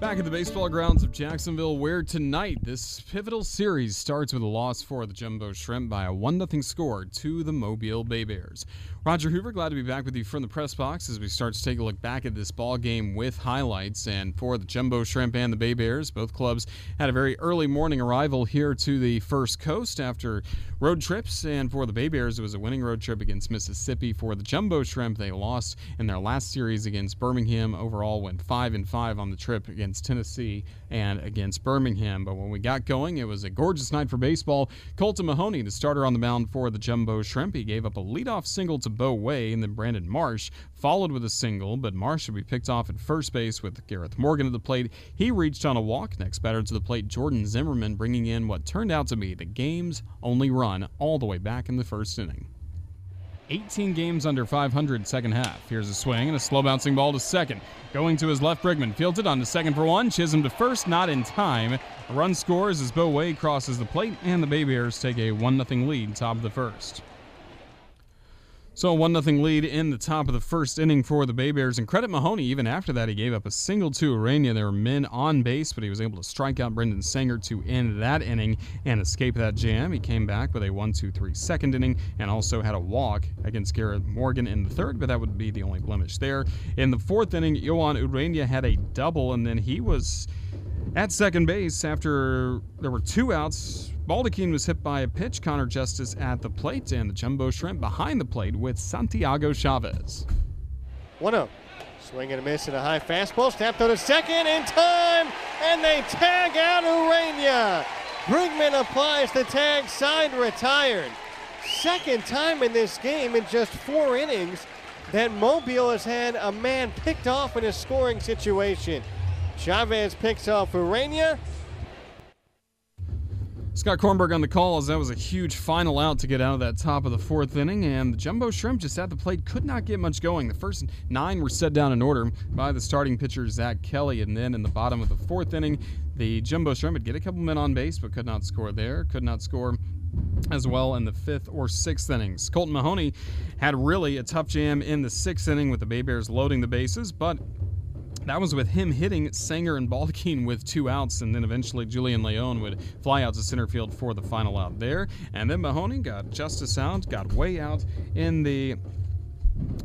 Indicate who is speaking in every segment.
Speaker 1: Back at the baseball grounds of Jacksonville, where tonight this pivotal series starts with a loss for the Jumbo Shrimp by a 1 0 score to the Mobile Bay Bears. Roger Hoover, glad to be back with you from the press box as we start to take a look back at this ball game with highlights. And for the Jumbo Shrimp and the Bay Bears, both clubs had a very early morning arrival here to the First Coast after road trips. And for the Bay Bears, it was a winning road trip against Mississippi. For the Jumbo Shrimp, they lost in their last series against Birmingham. Overall, went five and five on the trip against Tennessee and against Birmingham. But when we got going, it was a gorgeous night for baseball. Colton Mahoney, the starter on the mound for the Jumbo Shrimp, he gave up a leadoff single to Bo Way, and then Brandon Marsh followed with a single, but Marsh would be picked off at first base with Gareth Morgan at the plate. He reached on a walk. Next batter to the plate, Jordan Zimmerman bringing in what turned out to be the game's only run all the way back in the first inning. 18 games under 500 second half. Here's a swing and a slow bouncing ball to second. Going to his left, Brigman fields it on to second for one. Chisholm to first, not in time. A run scores as Bo Way crosses the plate, and the Bay Bears take a 1 0 lead top of the first. So a 1 0 lead in the top of the first inning for the Bay Bears. And credit Mahoney, even after that, he gave up a single to Urania. There were men on base, but he was able to strike out Brendan Sanger to end that inning and escape that jam. He came back with a 1 2 3 second inning and also had a walk against Garrett Morgan in the third, but that would be the only blemish there. In the fourth inning, Johan Urania had a double, and then he was at second base after there were two outs Baldachin was hit by a pitch. Connor Justus at the plate, and the Jumbo Shrimp behind the plate with Santiago Chavez.
Speaker 2: 1 0. Swing and a miss and a high fastball. Snap to the second in time, and they tag out Urania. Brigman applies the tag, side retired. Second time in this game in just four innings that Mobile has had a man picked off in a scoring situation. Chavez picks off Urania,
Speaker 1: Scott Kornberg on the call as that was a huge final out to get out of that top of the fourth inning, and the Jumbo Shrimp just at the plate could not get much going. The first nine were set down in order by the starting pitcher Zach Kelly, and then in the bottom of the fourth inning, the Jumbo Shrimp would get a couple men on base but could not score there, could not score as well in the fifth or sixth innings. Colton Mahoney had really a tough jam in the sixth inning with the Bay Bears loading the bases, but that was with him hitting Sanger and Baldachin with two outs, and then eventually Julian Leon would fly out to center field for the final out there. And then Mahoney got Justus out, got Way out in the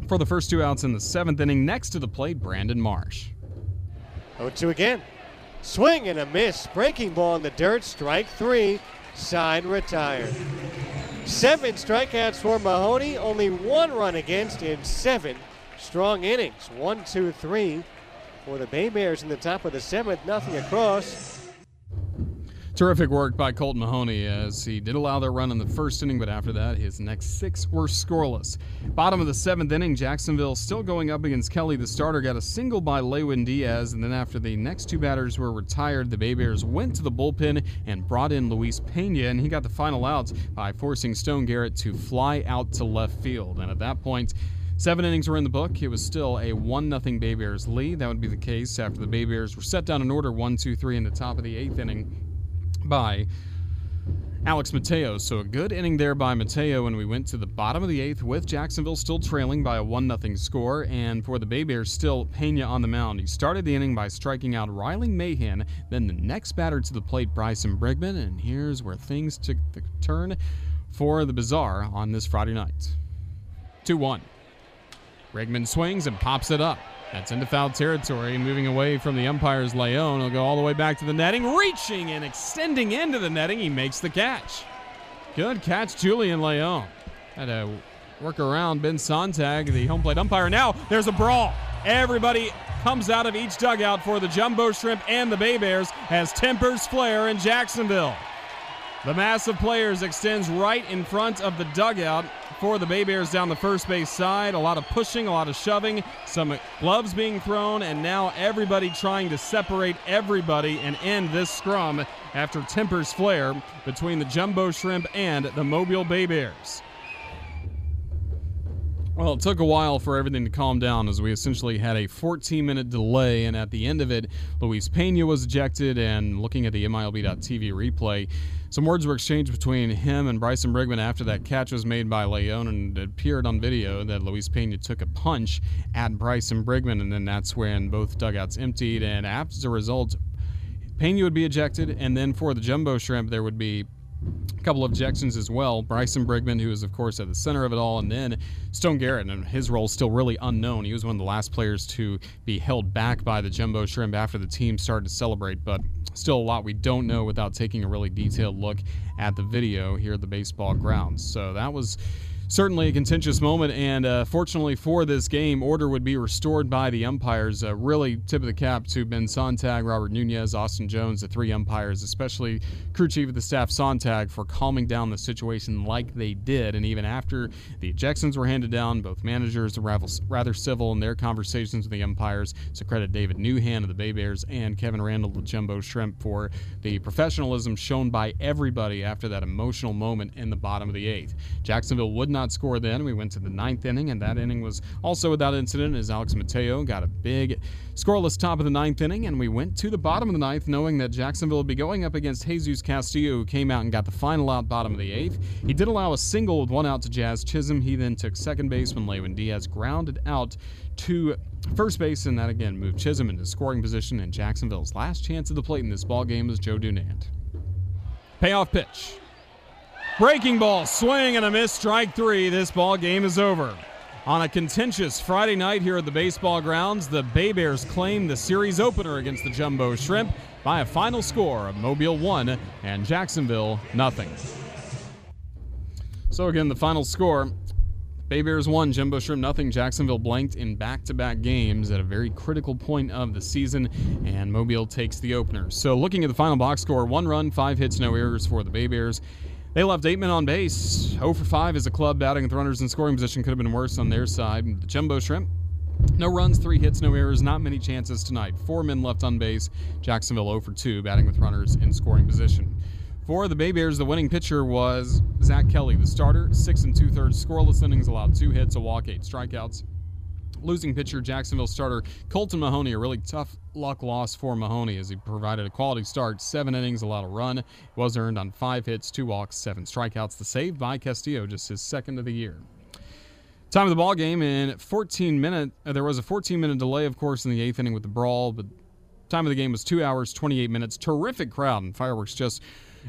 Speaker 1: for the first two outs in the seventh inning. Next to the plate, Brandon Marsh.
Speaker 2: 0-2 again. Swing and a miss. Breaking ball in the dirt. Strike three. Side retired. Seven strikeouts for Mahoney. Only one run against in seven strong innings. One, two, three for the Bay Bears in the top of the seventh, nothing across.
Speaker 1: Terrific work by Colton Mahoney as he did allow their run in the first inning, but after that, his next six were scoreless. Bottom of the seventh inning, Jacksonville still going up against Kelly. The starter got a single by Lewin Diaz, and then after the next two batters were retired, the Bay Bears went to the bullpen and brought in Luis Pena, and he got the final out by forcing Stone Garrett to fly out to left field. And at that point, Seven innings were in the book. It was still a 1 0 Bay Bears lead. That would be the case after the Bay Bears were set down in order 1 2 3 in the top of the eighth inning by Alex Mateo. So a good inning there by Mateo, and we went to the bottom of the eighth with Jacksonville still trailing by a 1 0 score. And for the Bay Bears, still Pena on the mound. He started the inning by striking out Riley Mahan. Then the next batter to the plate, Bryson Brigman. And here's where things took the turn for the Bizarre on this Friday night 2 1. Brigman swings and pops it up. That's into foul territory, moving away from the umpire's Leon. He'll go all the way back to the netting, reaching and extending into the netting. He makes the catch. Good catch, Julian Leon. Had to work around Ben Sontag, the home plate umpire. Now there's a brawl. Everybody comes out of each dugout for the Jumbo Shrimp and the Bay Bears as tempers flare in Jacksonville. The mass of players extends right in front of the dugout for the Bay Bears down the first base side. A lot of pushing, a lot of shoving, some gloves being thrown, and now everybody trying to separate everybody and end this scrum after tempers flare between the Jumbo Shrimp and the Mobile Bay Bears. Well, it took a while for everything to calm down as we essentially had a 14 minute delay, and at the end of it, Luis Pena was ejected. And looking at the MILB.TV replay, Some words were exchanged between him and Bryson Brigman after that catch was made by Leon, and it appeared on video that Luis Pena took a punch at Bryson Brigman, and then that's when both dugouts emptied, and as a result, Pena would be ejected, and then for the Jumbo Shrimp, there would be a couple of ejections as well. Bryson Brigman, who is, of course, at the center of it all, and then Stone Garrett, and his role is still really unknown. He was one of the last players to be held back by the Jumbo Shrimp after the team started to celebrate, but still a lot we don't know without taking a really detailed look at the video here at the baseball grounds. So that was certainly a contentious moment, and uh, fortunately for this game, order would be restored by the umpires. Uh, really, tip of the cap to Ben Sontag, Robert Nunez, Austin Jones, the three umpires, especially crew chief of the staff Sontag, for calming down the situation like they did. And even after the ejections were handed down, both managers were rather civil in their conversations with the umpires. So credit David Newhan of the Bay Bears and Kevin Randel of the Jumbo Shrimp for the professionalism shown by everybody after that emotional moment in the bottom of the eighth. Jacksonville would not score then. We went to the ninth inning, and that inning was also without incident as Alex Mateo got a big scoreless top of the ninth inning, and we went to the bottom of the ninth knowing that Jacksonville would be going up against Jesus Castillo, who came out and got the final out bottom of the eighth. He did allow a single with one out to Jazz Chisholm. He then took second base when Lewin Diaz grounded out to first base, and that again moved Chisholm into scoring position. And Jacksonville's last chance at the plate in this ball game was Joe Dunand. Payoff pitch. Breaking ball, swing and a miss, strike three. This ball game is over. On a contentious Friday night here at the baseball grounds, the Bay Bears claim the series opener against the Jumbo Shrimp by a final score of Mobile 1 and Jacksonville nothing. So again, the final score Bay Bears 1, Jumbo Shrimp nothing. Jacksonville blanked in back to back games at a very critical point of the season, and Mobile takes the opener. So, looking at the final box score one run, five hits, no errors for the Bay Bears. They left eight men on base. 0 for 5 as a club, batting with runners in scoring position could have been worse on their side. The Jumbo Shrimp, no runs, three hits, no errors, not many chances tonight. Four men left on base. Jacksonville 0 for 2, batting with runners in scoring position. For the Bay Bears, the winning pitcher was Zach Kelly, the starter. Six and two thirds scoreless innings, allowed two hits, a walk, eight strikeouts. Losing pitcher, Jacksonville starter Colton Mahoney, a really tough luck loss for Mahoney as he provided a quality start. Seven innings, allowed a run. It was earned on five hits, two walks, seven strikeouts. The save by Castillo, just his second of the year. Time of the ball game in 14 minutes. Uh, there was a 14 minute delay, of course, in the eighth inning with the brawl, but time of the game was two hours 28 minutes. Terrific crowd and fireworks just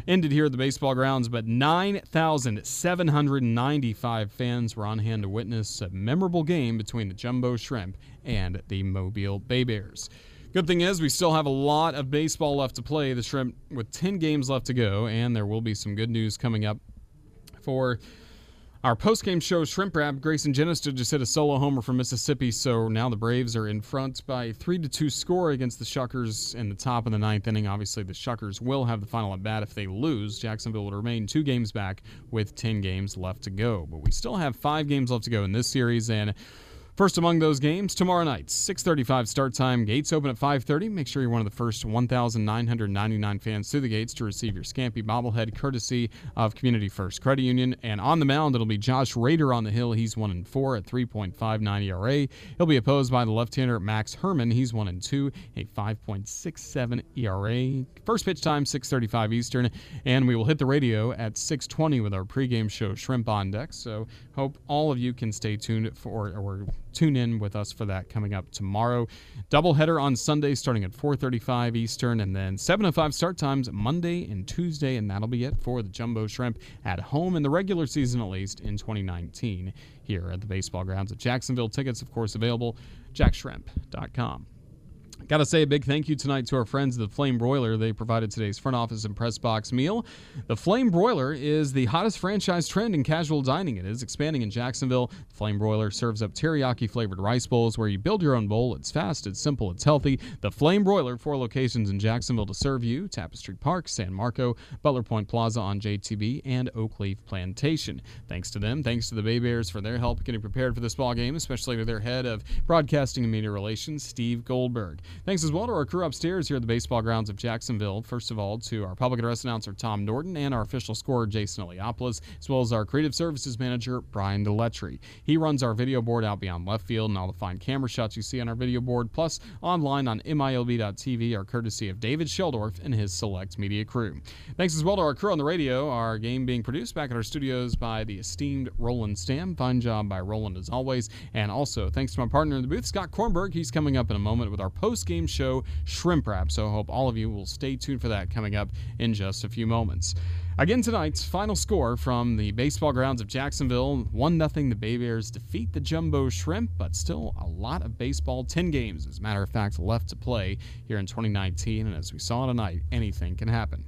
Speaker 1: ended here at the baseball grounds, but 9,795 fans were on hand to witness a memorable game between the Jumbo Shrimp and the Mobile Bay Bears. Good thing is, we still have a lot of baseball left to play. The Shrimp with 10 games left to go, and there will be some good news coming up for our post-game show, Shrimp Wrap, Greyson Jenista just hit a solo homer for Mississippi, so now the Braves are in front by three to two score against the Shuckers in the top of the ninth inning. Obviously, the Shuckers will have the final at bat if they lose. Jacksonville will remain two games back with ten games left to go, but we still have five games left to go in this series, and First among those games tomorrow night, 6:35 start time. Gates open at 5:30. Make sure you're one of the first 1,999 fans through the gates to receive your Scampy bobblehead, courtesy of Community First Credit Union. And on the mound, it'll be Josh Rader on the hill. He's one and four at 3.59 ERA. He'll be opposed by the left-hander Max Herman. He's one and two, a 5.67 ERA. First pitch time 6:35 Eastern, and we will hit the radio at 6:20 with our pregame show Shrimp on Deck. So hope all of you can stay tuned for or tune in with us for that coming up tomorrow. Doubleheader on Sunday starting at 4:35 Eastern, and then 7:05 start times Monday and Tuesday, and that'll be it for the Jumbo Shrimp at home in the regular season at least in 2019 here at the baseball grounds at Jacksonville. Tickets, of course, available jackshrimp.com. Got to say a big thank you tonight to our friends at the Flame Broiler. They provided today's front office and press box meal. The Flame Broiler is the hottest franchise trend in casual dining. It is expanding in Jacksonville. The Flame Broiler serves up teriyaki flavored rice bowls where you build your own bowl. It's fast, it's simple, it's healthy. The Flame Broiler, four locations in Jacksonville to serve you Tapestry Park, San Marco, Butler Point Plaza on JTB, and Oakleaf Plantation. Thanks to them, thanks to the Bay Bears for their help getting prepared for this ball game, especially to their head of broadcasting and media relations, Steve Goldberg. Thanks as well to our crew upstairs here at the baseball grounds of Jacksonville. First of all, to our public address announcer Tom Norton and our official scorer Jason Eliopoulos, as well as our creative services manager Brian Deletry. He runs our video board out beyond left field and all the fine camera shots you see on our video board, plus online on MILB.tv are courtesy of David Sheldorf and his select media crew. Thanks as well to our crew on the radio. Our game being produced back at our studios by the esteemed Roland Stam. Fine job by Roland as always. And also thanks to my partner in the booth, Scott Kornberg. He's coming up in a moment with our post game show, Shrimp Wrap. So I hope all of you will stay tuned for that coming up in just a few moments. Again tonight's final score from the baseball grounds of Jacksonville 1 0 the Bay Bears defeat the Jumbo Shrimp, but still a lot of baseball, 10 games as a matter of fact left to play here in 2019 and as we saw tonight, anything can happen.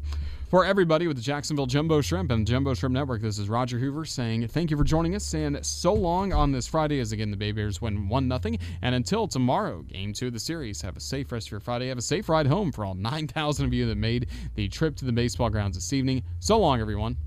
Speaker 1: For everybody with the Jacksonville Jumbo Shrimp and Jumbo Shrimp Network, this is Roger Hoover saying thank you for joining us and so long on this Friday as again the Bay Bears win 1 0. And until tomorrow, game two of the series, have a safe rest of your Friday. Have a safe ride home for all 9,000 of you that made the trip to the baseball grounds this evening. So long, everyone.